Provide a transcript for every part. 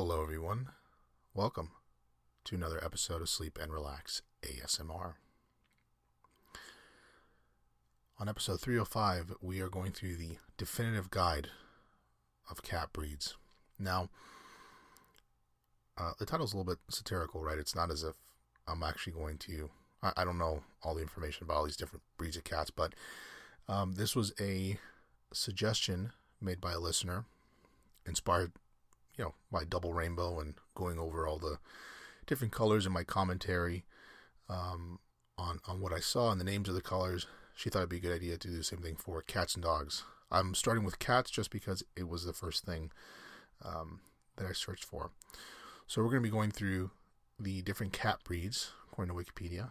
Hello, everyone. Welcome to another episode of Sleep and Relax ASMR. On episode 305, we are going through the definitive guide of cat breeds. Now, uh, the title's a little bit satirical, right? It's not as if I'm actually going to. I, I don't know all the information about all these different breeds of cats, but um, this was a suggestion made by a listener, inspired, you know, my Double Rainbow and going over all the different colors in my commentary um, on on what I saw and the names of the colors. She thought it'd be a good idea to do the same thing for cats and dogs. I'm starting with cats just because it was the first thing um, that I searched for. So we're going to be going through the different cat breeds according to Wikipedia,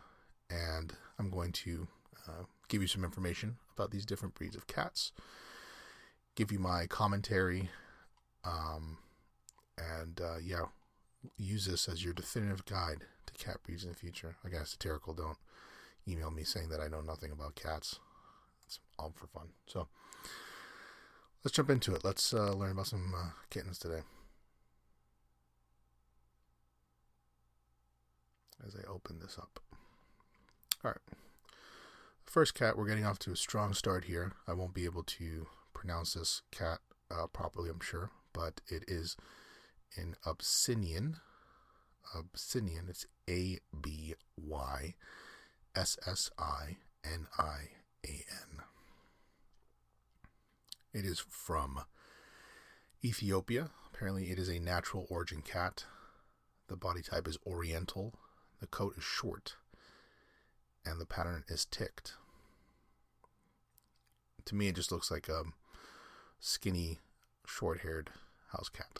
and I'm going to uh, give you some information about these different breeds of cats, give you my commentary, um, and uh, yeah, use this as your definitive guide to cat breeds in the future. Again, satirical. Don't email me saying that I know nothing about cats. It's all for fun. So let's jump into it. Let's uh, learn about some uh, kittens today. As I open this up. All right. First cat, we're getting off to a strong start here. I won't be able to pronounce this cat uh, properly, I'm sure, but it is in Abyssinian. Abyssinian. It's A B Y S S I N I A N. It is from Ethiopia. Apparently, it is a natural origin cat. The body type is oriental. The coat is short. And the pattern is ticked. To me, it just looks like a skinny, short haired house cat.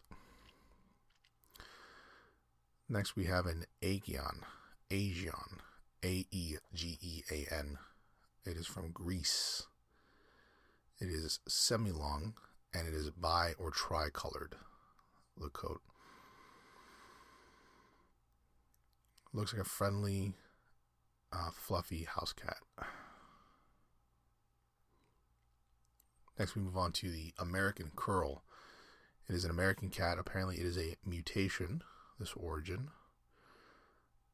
Next, we have an Aegean. Aegean. A E G E A N. It is from Greece. It is semi long and it is bi or tricolored, the coat. Looks like a friendly, uh, fluffy house cat. Next, we move on to the American Curl. It is an American cat. Apparently, it is a mutation, this origin.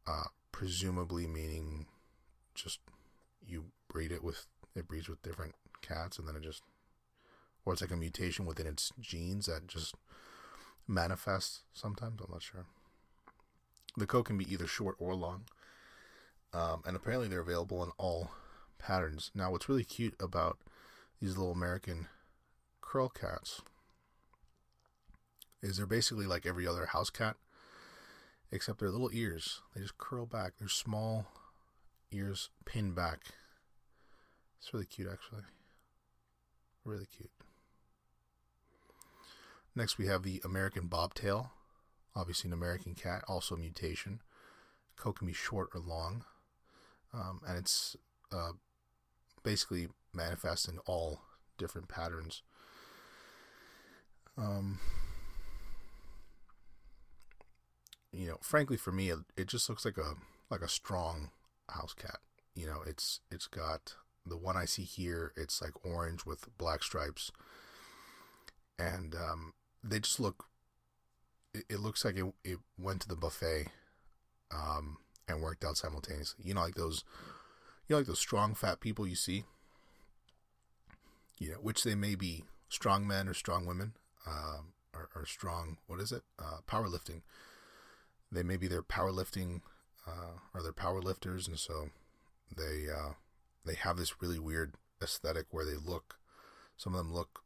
Uh, presumably meaning just you breed it with, it breeds with different cats and then it just, or it's like a mutation within its genes that just manifests sometimes. I'm not sure. The coat can be either short or long. Um, and apparently they're available in all patterns. Now, what's really cute about these little American curl cats is they're basically like every other house cat, except their little ears. They just curl back. Their small ears pin back. It's really cute, actually. Really cute. Next, we have the American bobtail. Obviously, an American cat, also a mutation. Coat can be short or long. Um, and it's uh, basically manifest in all different patterns. Um, you know, frankly, for me, it, just looks like a like a strong house cat. You know, it's it's got the one I see here. It's like orange with black stripes, and um, they just look. It, it, looks like it it went to the buffet, um, and worked out simultaneously. You know, like those, you know, like those strong fat people you see. You know, which they may be strong men or strong women, um, or, or strong. What is it? Uh, powerlifting they maybe they're powerlifting uh, or they're power lifters, and so they uh, they have this really weird aesthetic where they look. Some of them look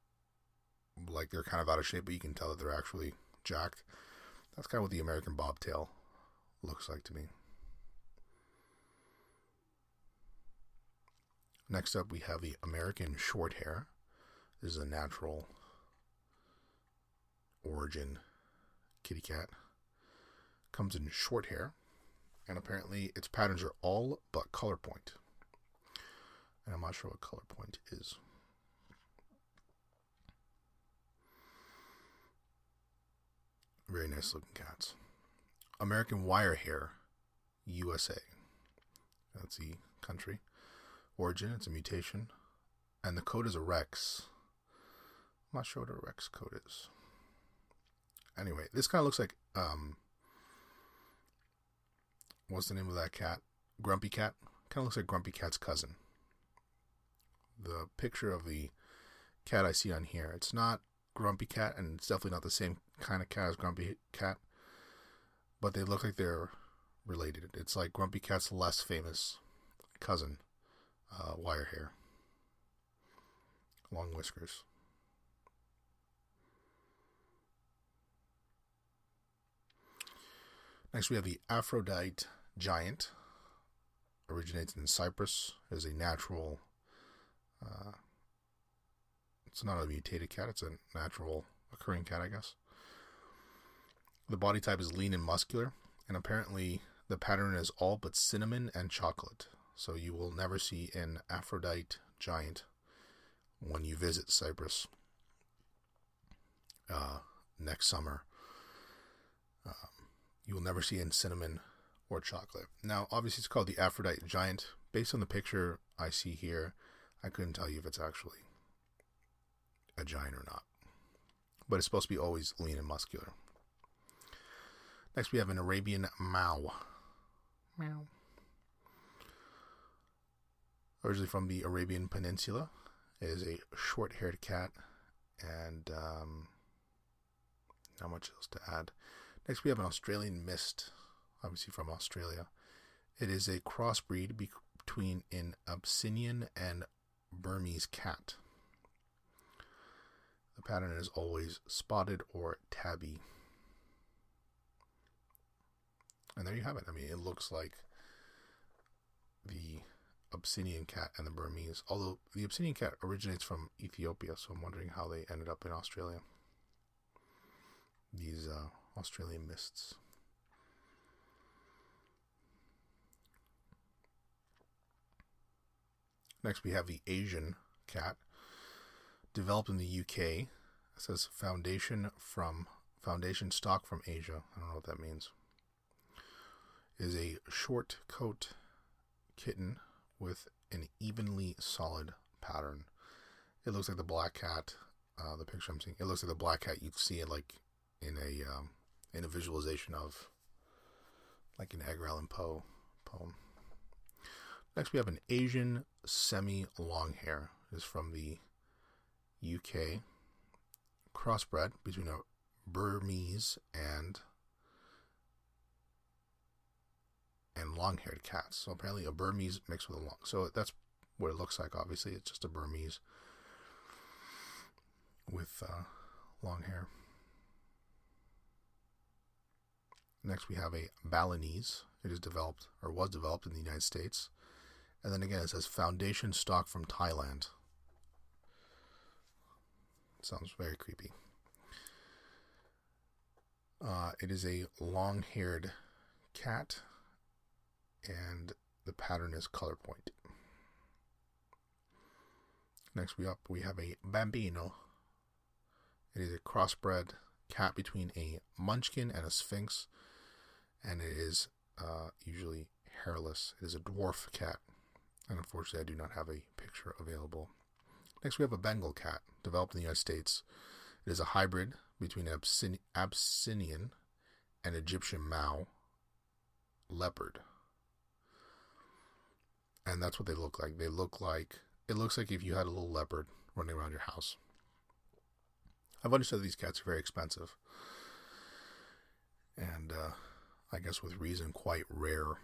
like they're kind of out of shape, but you can tell that they're actually jacked. That's kind of what the American bobtail looks like to me. Next up, we have the American short hair. This is a natural origin kitty cat comes in short hair, and apparently its patterns are all but color point. And I'm not sure what color point is. Very nice looking cats. American wire hair, USA. That's the country. Origin, it's a mutation. And the code is a Rex. I'm not sure what a Rex code is. anyway, this kind of looks like um, what's the name of that cat? Grumpy Cat. Kind of looks like Grumpy Cat's cousin. The picture of the cat I see on here, it's not Grumpy Cat, and it's definitely not the same kind of cat as Grumpy Cat, but they look like they're related. It's like Grumpy Cat's less famous cousin, uh, wire hair, long whiskers. Next, we have the Aphrodite giant. Originates in Cyprus. Is a natural. Uh, it's not a mutated cat. It's a natural occurring cat, I guess. The body type is lean and muscular, and apparently the pattern is all but cinnamon and chocolate. So you will never see an Aphrodite giant when you visit Cyprus uh, next summer. Um, you will never see in cinnamon or chocolate. Now, obviously, it's called the Aphrodite Giant. Based on the picture I see here, I couldn't tell you if it's actually a giant or not. But it's supposed to be always lean and muscular. Next, we have an Arabian Mau. Meow. Originally from the Arabian Peninsula, it is a short haired cat and um, not much else to add. Next, we have an Australian Mist, obviously from Australia. It is a crossbreed be- between an Abyssinian and Burmese cat. The pattern is always spotted or tabby. And there you have it. I mean, it looks like the Abyssinian cat and the Burmese. Although the Abyssinian cat originates from Ethiopia, so I'm wondering how they ended up in Australia. These uh, Australian mists. Next, we have the Asian cat, developed in the UK. It says foundation from foundation stock from Asia. I don't know what that means. It is a short coat kitten with an evenly solid pattern. It looks like the black cat. Uh, the picture I'm seeing, it looks like the black cat you'd see it like in a um, in a visualization of like an Edgar Allan Poe poem. Next, we have an Asian semi long hair. It is from the UK, crossbred between a Burmese and and long-haired cats. So apparently, a Burmese mixed with a long. So that's what it looks like. Obviously, it's just a Burmese with uh, long hair. Next, we have a Balinese. It is developed or was developed in the United States. And then again, it says foundation stock from Thailand. Sounds very creepy. Uh, it is a long haired cat, and the pattern is color point. Next, we up we have a Bambino. It is a crossbred cat between a Munchkin and a sphynx, and it is uh, usually hairless. It is a dwarf cat, and unfortunately, I do not have a picture available. Next, we have a Bengal cat, developed in the United States. It is a hybrid between an Abyssinian and Egyptian Mau leopard. And that's what they look like. They look like, it looks like if you had a little leopard running around your house. I've understood these cats are very expensive. And, uh, I guess with reason, quite rare.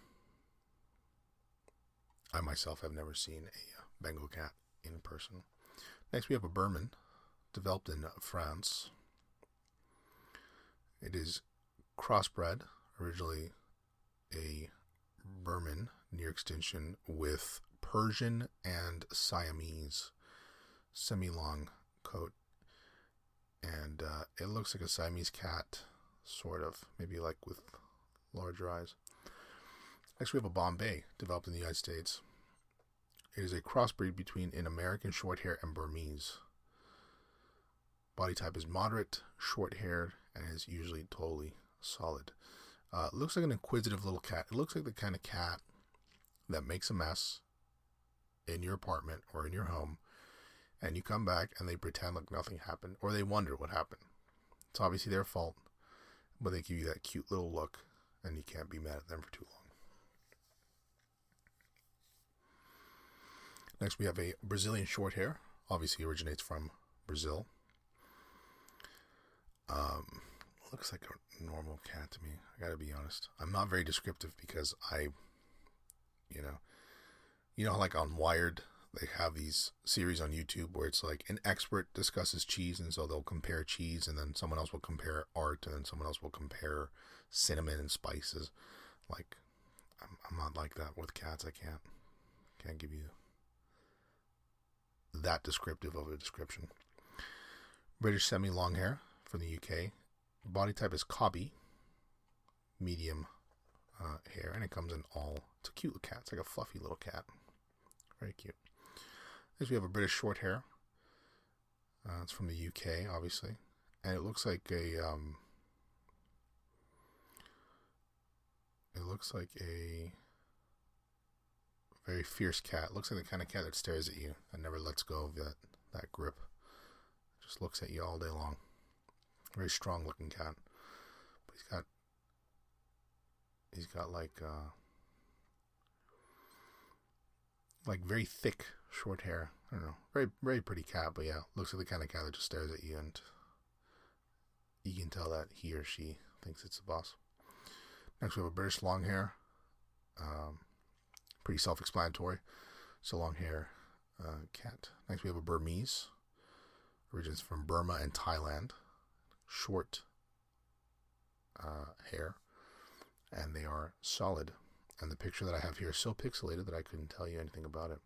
I myself have never seen a uh, Bengal cat in person. Next, we have a Birman, developed in France. It is crossbred, originally a Birman near extinction, with Persian and Siamese, semi long coat. And uh, it looks like a Siamese cat, sort of, maybe like with larger eyes. Next, we have a Bombay, developed in the United States. It is a crossbreed between an American Shorthair and Burmese. Body type is moderate, short haired, and is usually totally solid. Uh, looks like an inquisitive little cat. It looks like the kind of cat that makes a mess in your apartment or in your home, and you come back and they pretend like nothing happened, or they wonder what happened. It's obviously their fault. but they give you that cute little look, and you can't be mad at them for too long. Next, we have a Brazilian short hair. Obviously, originates from Brazil. Um, looks like a normal cat to me. I gotta be honest. I'm not very descriptive because I, you know, you know, like on Wired, they have these series on YouTube where it's like an expert discusses cheese, and so they'll compare cheese, and then someone else will compare art, and then someone else will compare cinnamon and spices. Like, I'm, I'm not like that with cats. I can't, can't give you that descriptive of a description. British semi long hair from the UK. Body type is cobby, medium uh, hair, and it comes in all. It's a cute cat. It's like a fluffy little cat. Very cute. Next, we have a British short hair. Uh, it's from the UK, obviously, and it looks like a. Um, it looks like a very fierce cat. Looks like the kind of cat that stares at you and never lets go of that that grip. Just looks at you all day long. Very strong looking cat, but he's got he's got like uh, like very thick short hair. I don't know. Very very pretty cat, but yeah, looks like the kind of cat that just stares at you and you can tell that he or she thinks it's the boss. Next, we have a British long hair. Um, pretty self explanatory. So long hair uh, cat. Next, we have a Burmese. Origins from Burma and Thailand. Short uh, hair. And they are solid. And the picture that I have here is so pixelated that I couldn't tell you anything about it.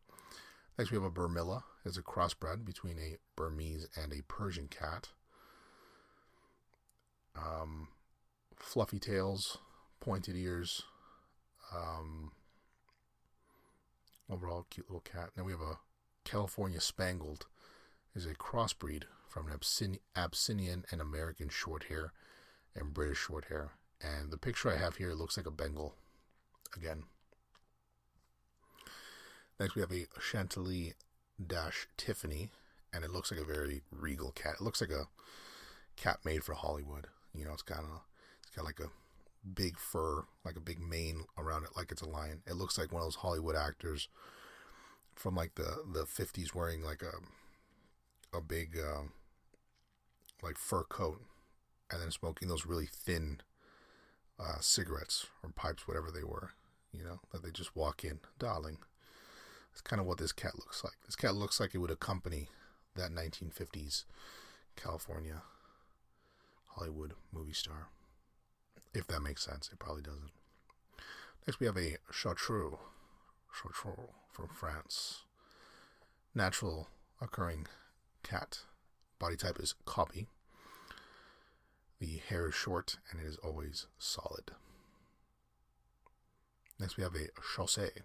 Next, we have a Burmilla. It's a crossbred between a Burmese and a Persian cat. Um, fluffy tails, pointed ears. Um, overall, cute little cat. Then we have a California Spangled. Is a crossbreed from an Abyssinian and American short hair and British short hair. And the picture I have here looks like a Bengal again. Next, we have a Chantilly Dash Tiffany, and it looks like a very regal cat. It looks like a cat made for Hollywood. You know, it's kind of it's got like a big fur, like a big mane around it, like it's a lion. It looks like one of those Hollywood actors from like the the fifties wearing like a a big uh, like fur coat, and then smoking those really thin uh, cigarettes or pipes, whatever they were. You know, that they just walk in, darling. That's kind of what this cat looks like. This cat looks like it would accompany that 1950s California Hollywood movie star. If that makes sense, it probably doesn't. Next, we have a Chartreux, Chartreux from France. Natural occurring cat. Body type is cobby. The hair is short and it is always solid. Next, we have a Chausie,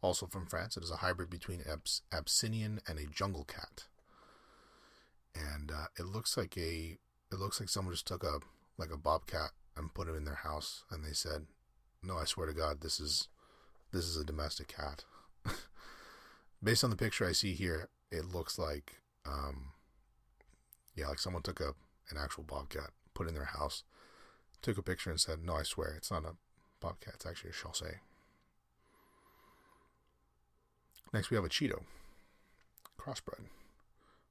also from France. It is a hybrid between Abs- Abyssinian and a jungle cat. And uh, it looks like a it looks like someone just took a like a bobcat and put him in their house, and they said, "No, I swear to God, this is this is a domestic cat." Based on the picture I see here, it looks like um, yeah, like someone took a an actual bobcat, put in their house, took a picture, and said, "No, I swear, it's not a bobcat. It's actually a Chausie." Next, we have a Cheetoh, crossbred,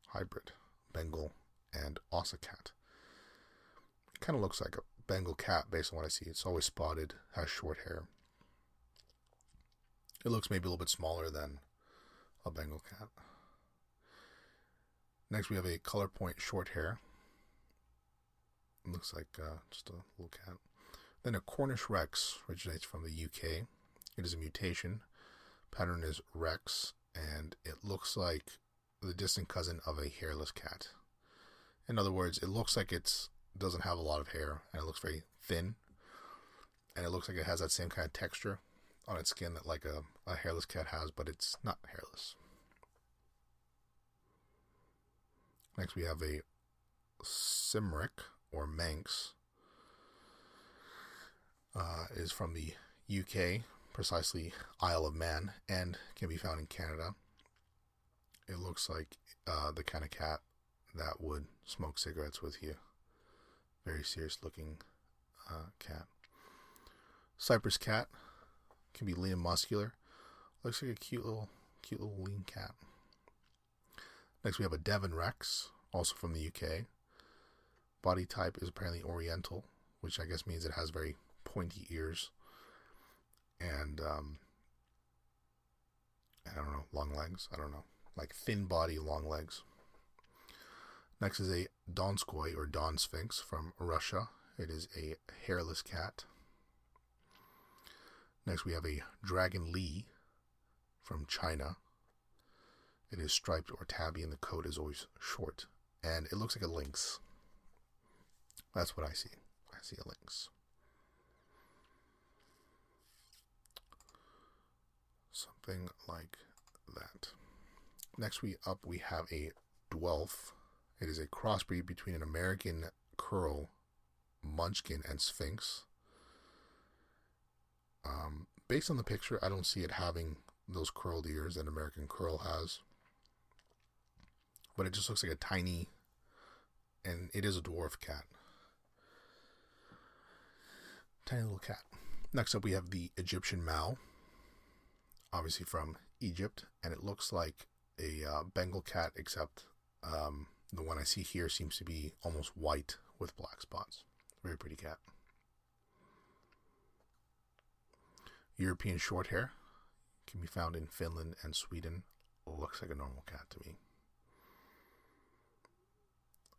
hybrid, Bengal, and Ocicat. Kind of looks like a Bengal cat based on what I see. It's always spotted, has short hair. It looks maybe a little bit smaller than a Bengal cat. Next, we have a color point short hair. It looks like uh, just a little cat. Then a Cornish Rex originates from the UK. It is a mutation pattern is Rex, and it looks like the distant cousin of a hairless cat. In other words, it looks like it doesn't have a lot of hair, and it looks very thin, and it looks like it has that same kind of texture on its skin that like a, a hairless cat has, but it's not hairless. Next, we have a Cymric or Manx. Uh, is from the UK, precisely Isle of Man, and can be found in Canada. It looks like uh, the kind of cat that would smoke cigarettes with you. Very serious looking uh, cat. Cyprus cat can be lean and muscular. Looks like a cute little, cute little lean cat. Next, we have a Devon Rex, also from the UK. Body type is apparently Oriental, which I guess means it has very pointy ears and um, I don't know, long legs. I don't know, like thin body, long legs. Next is a Donskoy or Don Sphynx from Russia. It is a hairless cat. Next, we have a Dragon Li from China. It is striped or tabby, and the coat is always short. And it looks like a lynx. That's what I see. I see a lynx. Something like that. Next, we up we have a Dwelf. It is a crossbreed between an American Curl, Munchkin, and Sphynx. Um, based on the picture, I don't see it having those curled ears that American Curl has. But it just looks like a tiny, and it is a dwarf cat. Tiny little cat. Next up, we have the Egyptian Mau, obviously from Egypt, and it looks like a uh, Bengal cat, except um, the one I see here seems to be almost white with black spots. Very pretty cat. European short hair can be found in Finland and Sweden. Looks like a normal cat to me.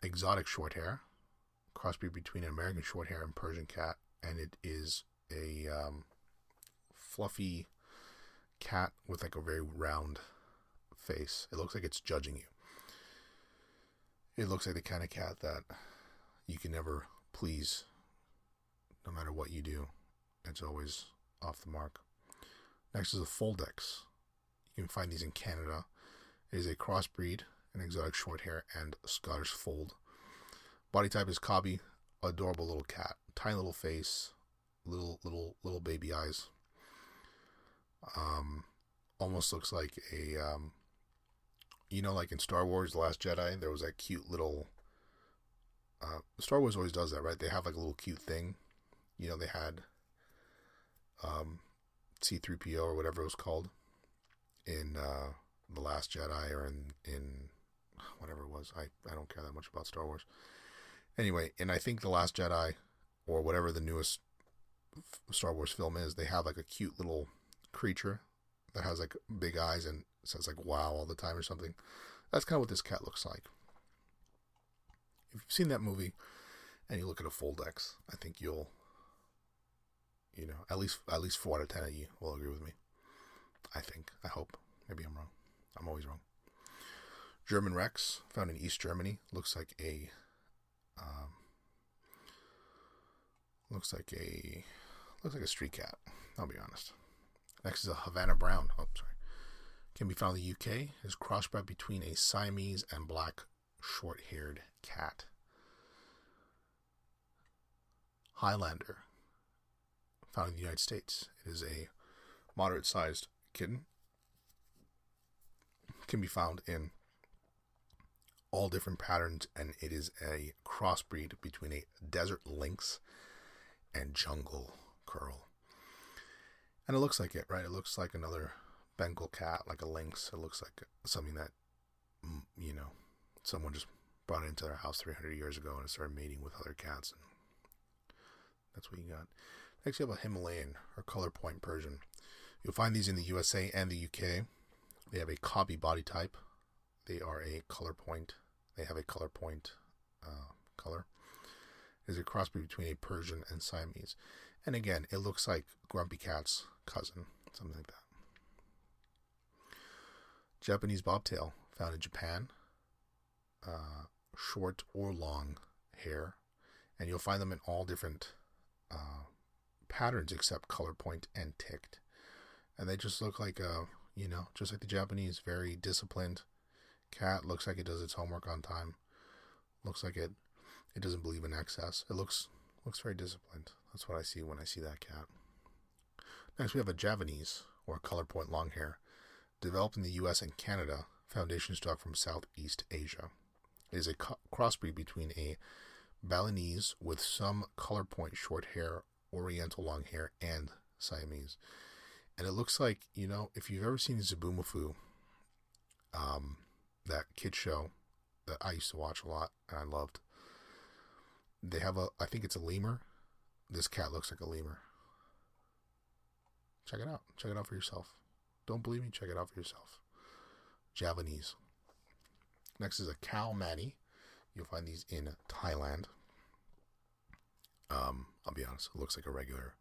Exotic short hair, crossbreed between an American short hair and Persian cat, and it is a um, fluffy cat with like a very round face. It looks like it's judging you. It looks like the kind of cat that you can never please, no matter what you do. It's always off the mark. Next is a Foldex. You can find these in Canada. It is a crossbreed, an exotic short hair, and Scottish fold. Body type is cobby, adorable little cat, tiny little face, little little little baby eyes. Um, almost looks like a um, you know, like in Star Wars: The Last Jedi, there was that cute little. Uh, Star Wars always does that, right? They have like a little cute thing. You know, they had um, C3PO or whatever it was called in uh, The Last Jedi or in, in whatever it was. I, I don't care that much about Star Wars. Anyway, and I think The Last Jedi or whatever the newest Star Wars film is, they have like a cute little creature that has like big eyes and says like wow all the time or something. That's kind of what this cat looks like. If you've seen that movie and you look at a Foldex, I think you'll you know, at least at least four out of ten of you will agree with me. I think. I hope. Maybe I'm wrong. I'm always wrong. German Rex, found in East Germany, looks like a um, looks like a looks like a street cat. I'll be honest. Next is a Havana Brown. Oh, sorry. Can be found in the UK. Is crossbred between a Siamese and black short-haired cat. Highlander found in the United States. It is a moderate sized kitten. Can be found in all different patterns, and it is a crossbreed between a desert lynx and jungle curl. And it looks like it, right? It looks like another Bengal cat, like a lynx. It looks like something that, you know, someone just brought into their house 300 years ago and started mating with other cats. And that's what you got. Next, you have a Himalayan or color point Persian. You'll find these in the USA and the UK. They have a cobby body type. They are a color point. They have a color point uh, color. It is a crossbreed between a Persian and Siamese. And again, it looks like Grumpy Cat's cousin, something like that. Japanese bobtail, found in Japan. Uh, short or long hair. And you'll find them in all different uh, patterns except color point and ticked. And they just look like a, you know, just like the Japanese, very disciplined cat. Looks like it does its homework on time. Looks like it it doesn't believe in excess. It looks looks very disciplined. That's what I see when I see that cat. Next, we have a Javanese, or color point long hair, developed in the U.S. and Canada, foundation stock from Southeast Asia. It is a co- crossbreed between a Balinese with some color point short hair, Oriental long hair, and Siamese. And it looks like, you know, if you've ever seen Zoboomafoo, um, that kid show that I used to watch a lot and I loved, they have a, I think it's a lemur. This cat looks like a lemur. Check it out. Check it out for yourself. Don't believe me? Check it out for yourself. Javanese. Next is a Khao Manee. You'll find these in Thailand. Um, I'll be honest, it looks like a regular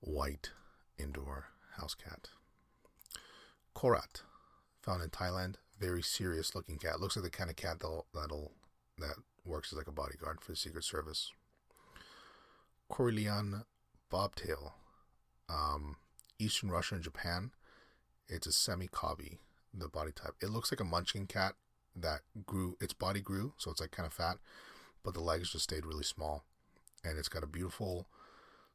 white indoor house cat. Korat, found in Thailand, very serious looking cat. Looks like the kind of cat that'll, that'll that works as like a bodyguard for the Secret Service. Kurilian bobtail, um, Eastern Russia and Japan. It's a semi-cobby, the body type. It looks like a munchkin cat that grew, its body grew, so it's like kind of fat, but the legs just stayed really small. And it's got a beautiful,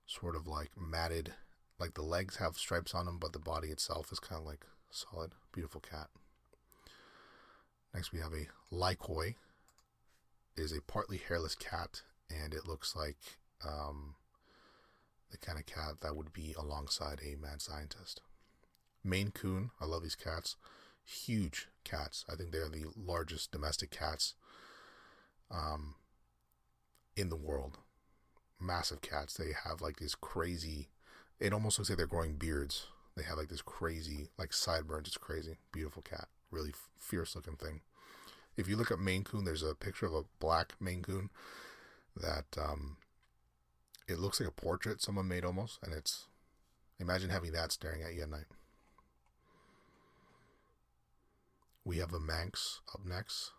sort of like matted, like the legs have stripes on them, but the body itself is kind of like solid. Beautiful cat. Next, we have a Lykoi. Is a partly hairless cat, and it looks like um, the kind of cat that would be alongside a mad scientist. Maine Coon. I love these cats huge cats. I think they're the largest domestic cats um, in the world. Massive cats. They have like these crazy. It almost looks like they're growing beards. They have like this crazy, like sideburns. It's crazy. Beautiful cat. Really f- fierce looking thing. If you look at Maine Coon, there's a picture of a black Maine Coon that um, it looks like a portrait someone made almost, and it's imagine having that staring at you at night. We have a Manx up next,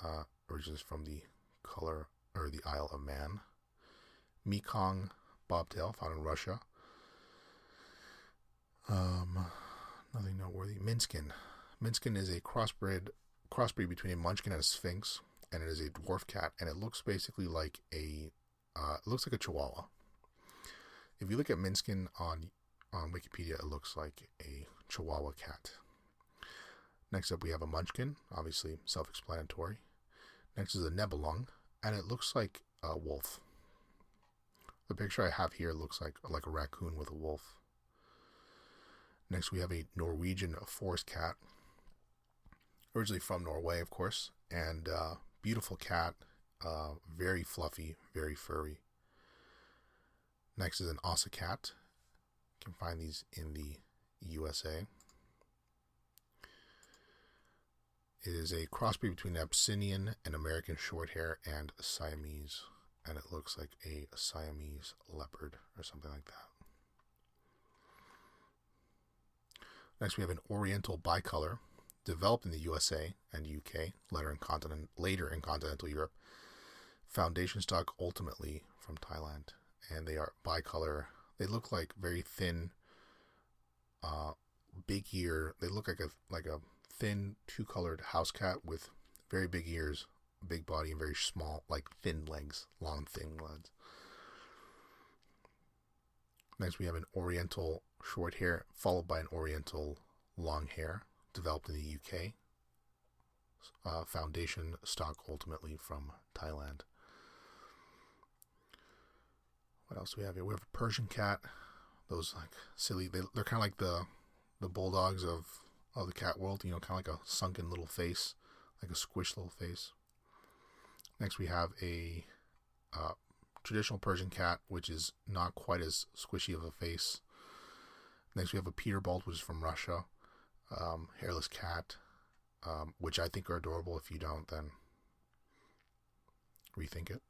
uh, origins from the color or the Isle of Man. Mekong bobtail found in Russia. Um, nothing noteworthy. Minskin. Minskin is a crossbred crossbreed between a munchkin and a sphynx, and it is a dwarf cat, and it looks basically like a uh, it looks like a chihuahua. If you look at Minskin on on Wikipedia, it looks like a chihuahua cat. Next up, we have a munchkin, obviously self explanatory. Next is a nebelung, and it looks like a wolf. The picture I have here looks like, like a raccoon with a wolf. Next, we have a Norwegian forest cat, originally from Norway, of course, and uh, beautiful cat, uh, very fluffy, very furry. Next is an Ocicat. You can find these in the USA. It is a crossbreed between Abyssinian and American Shorthair and Siamese, and it looks like a Siamese leopard or something like that. Next, we have an Oriental bicolor, developed in the USA and UK, later in continent, later in continental Europe. Foundation stock ultimately from Thailand, and they are bicolor. They look like very thin, uh, big ear. They look like a like a thin, two colored house cat with very big ears, big body, and very small, like thin legs, long, thin legs. Next, we have an Oriental short hair, followed by an Oriental long hair, developed in the UK. Uh, foundation stock ultimately from Thailand. What else do we have here? We have a Persian cat. Those like silly. They, they're kind of like the the bulldogs of of the cat world, you know, kind of like a sunken little face, like a squished little face. Next, we have a uh, traditional Persian cat, which is not quite as squishy of a face. Next, we have a Peterbald, which is from Russia, um, hairless cat, um, which I think are adorable. If you don't, then rethink it.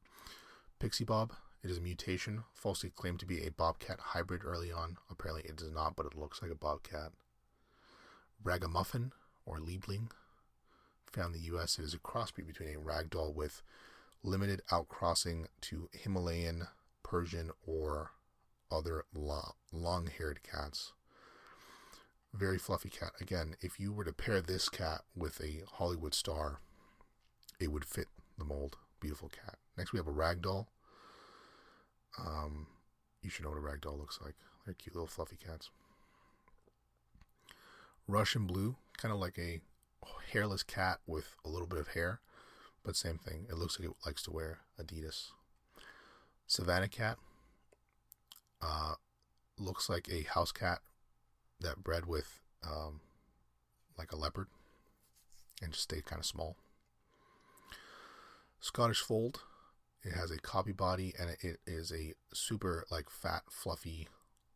Pixie Bob, it is a mutation, falsely claimed to be a bobcat hybrid early on. Apparently, it does not, but it looks like a bobcat. Ragamuffin or Liebling. Found in the US, it is a crossbreed between a ragdoll with limited outcrossing to Himalayan, Persian, or other long haired cats. Very fluffy cat. Again, if you were to pair this cat with a Hollywood star, it would fit the mold. Beautiful cat. Next, we have a ragdoll. Um, you should know what a ragdoll looks like. They're cute little fluffy cats. Russian blue, kind of like a hairless cat with a little bit of hair, but same thing. It looks like it likes to wear Adidas. Savannah cat uh, looks like a house cat that bred with um, like a leopard and just stayed kind of small. Scottish Fold, it has a cobby body and it is a super like fat, fluffy,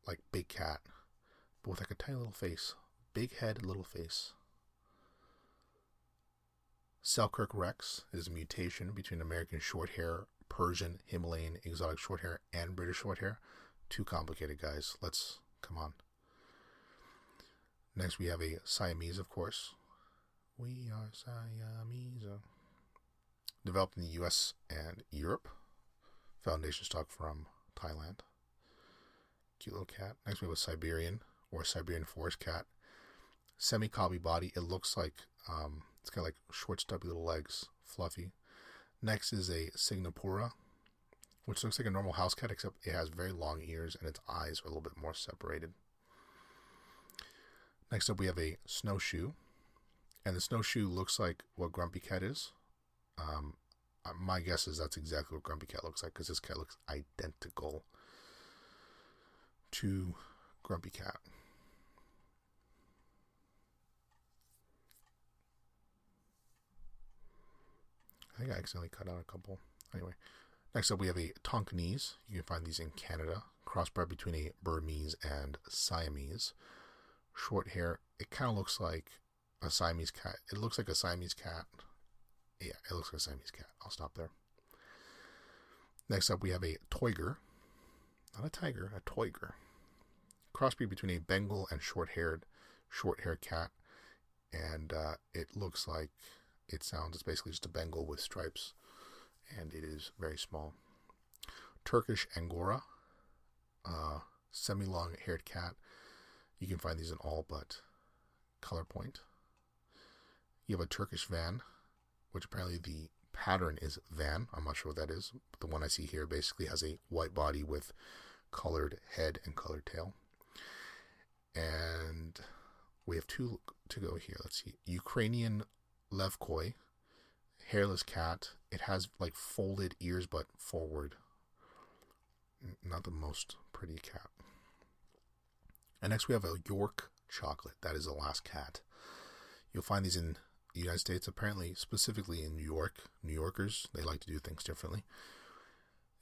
like big cat, but with like a tiny little face, big head, little face. Selkirk Rex is a mutation between American Shorthair, Persian, Himalayan, exotic Shorthair, and British Shorthair. Too complicated, guys. Let's come on. Next, we have a Siamese, of course. We are Siamese. Developed in the US and Europe. Foundation stock from Thailand. Cute little cat. Next, we have a Siberian or Siberian forest cat. Semi cobby body. It looks like um, it's got like short, stubby little legs, fluffy. Next is a Singapura, which looks like a normal house cat, except it has very long ears and its eyes are a little bit more separated. Next up, we have a snowshoe, and the snowshoe looks like what Grumpy Cat is. Um, uh, my guess is that's exactly what Grumpy Cat looks like because this cat looks identical to Grumpy Cat. I think I accidentally cut out a couple. Anyway, next up we have a Tonkinese. You can find these in Canada. Crossbred between a Burmese and Siamese. Short hair. It kind of looks like a Siamese cat. It looks like a Siamese cat. Yeah, it looks like a Siamese cat. I'll stop there. Next up we have a Toiger. Not a tiger, a Toiger. Crossbreed between a Bengal and short-haired, short-haired cat. And uh, it looks like it sounds. It's basically just a Bengal with stripes, and it is very small. Turkish Angora, uh, semi-long haired cat. You can find these in all but color point. You have a Turkish van, which apparently the pattern is van. I'm not sure what that is. But the one I see here basically has a white body with colored head and colored tail. And we have two to go here. Let's see. Ukrainian Levkoi, hairless cat. It has like folded ears but forward. Not the most pretty cat. And next we have a York chocolate. That is the last cat. You'll find these in the United States, apparently specifically in New York. New Yorkers, they like to do things differently.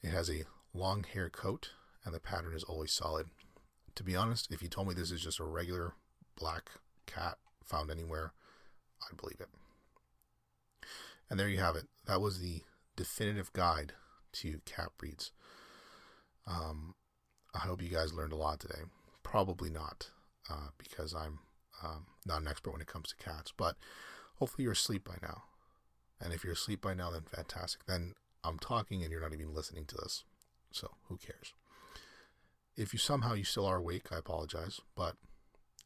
It has a long hair coat and the pattern is always solid. To be honest, if you told me this is just a regular black cat found anywhere, I'd believe it. And there you have it. That was the definitive guide to cat breeds. Um, I hope you guys learned a lot today. Probably not, uh, because I'm um, not an expert when it comes to cats. But hopefully you're asleep by now. And if you're asleep by now, then fantastic. Then I'm talking and you're not even listening to this. So who cares? If you somehow you still are awake, I apologize. But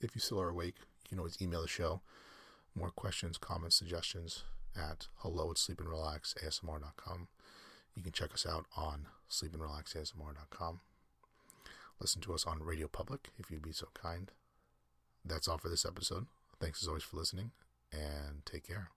if you still are awake, you can always email the show. More questions, comments, suggestions at hello at sleepandrelaxasmr.com. You can check us out on sleepandrelaxasmr.com. Listen to us on Radio Public if you'd be so kind. That's all for this episode. Thanks as always for listening and take care.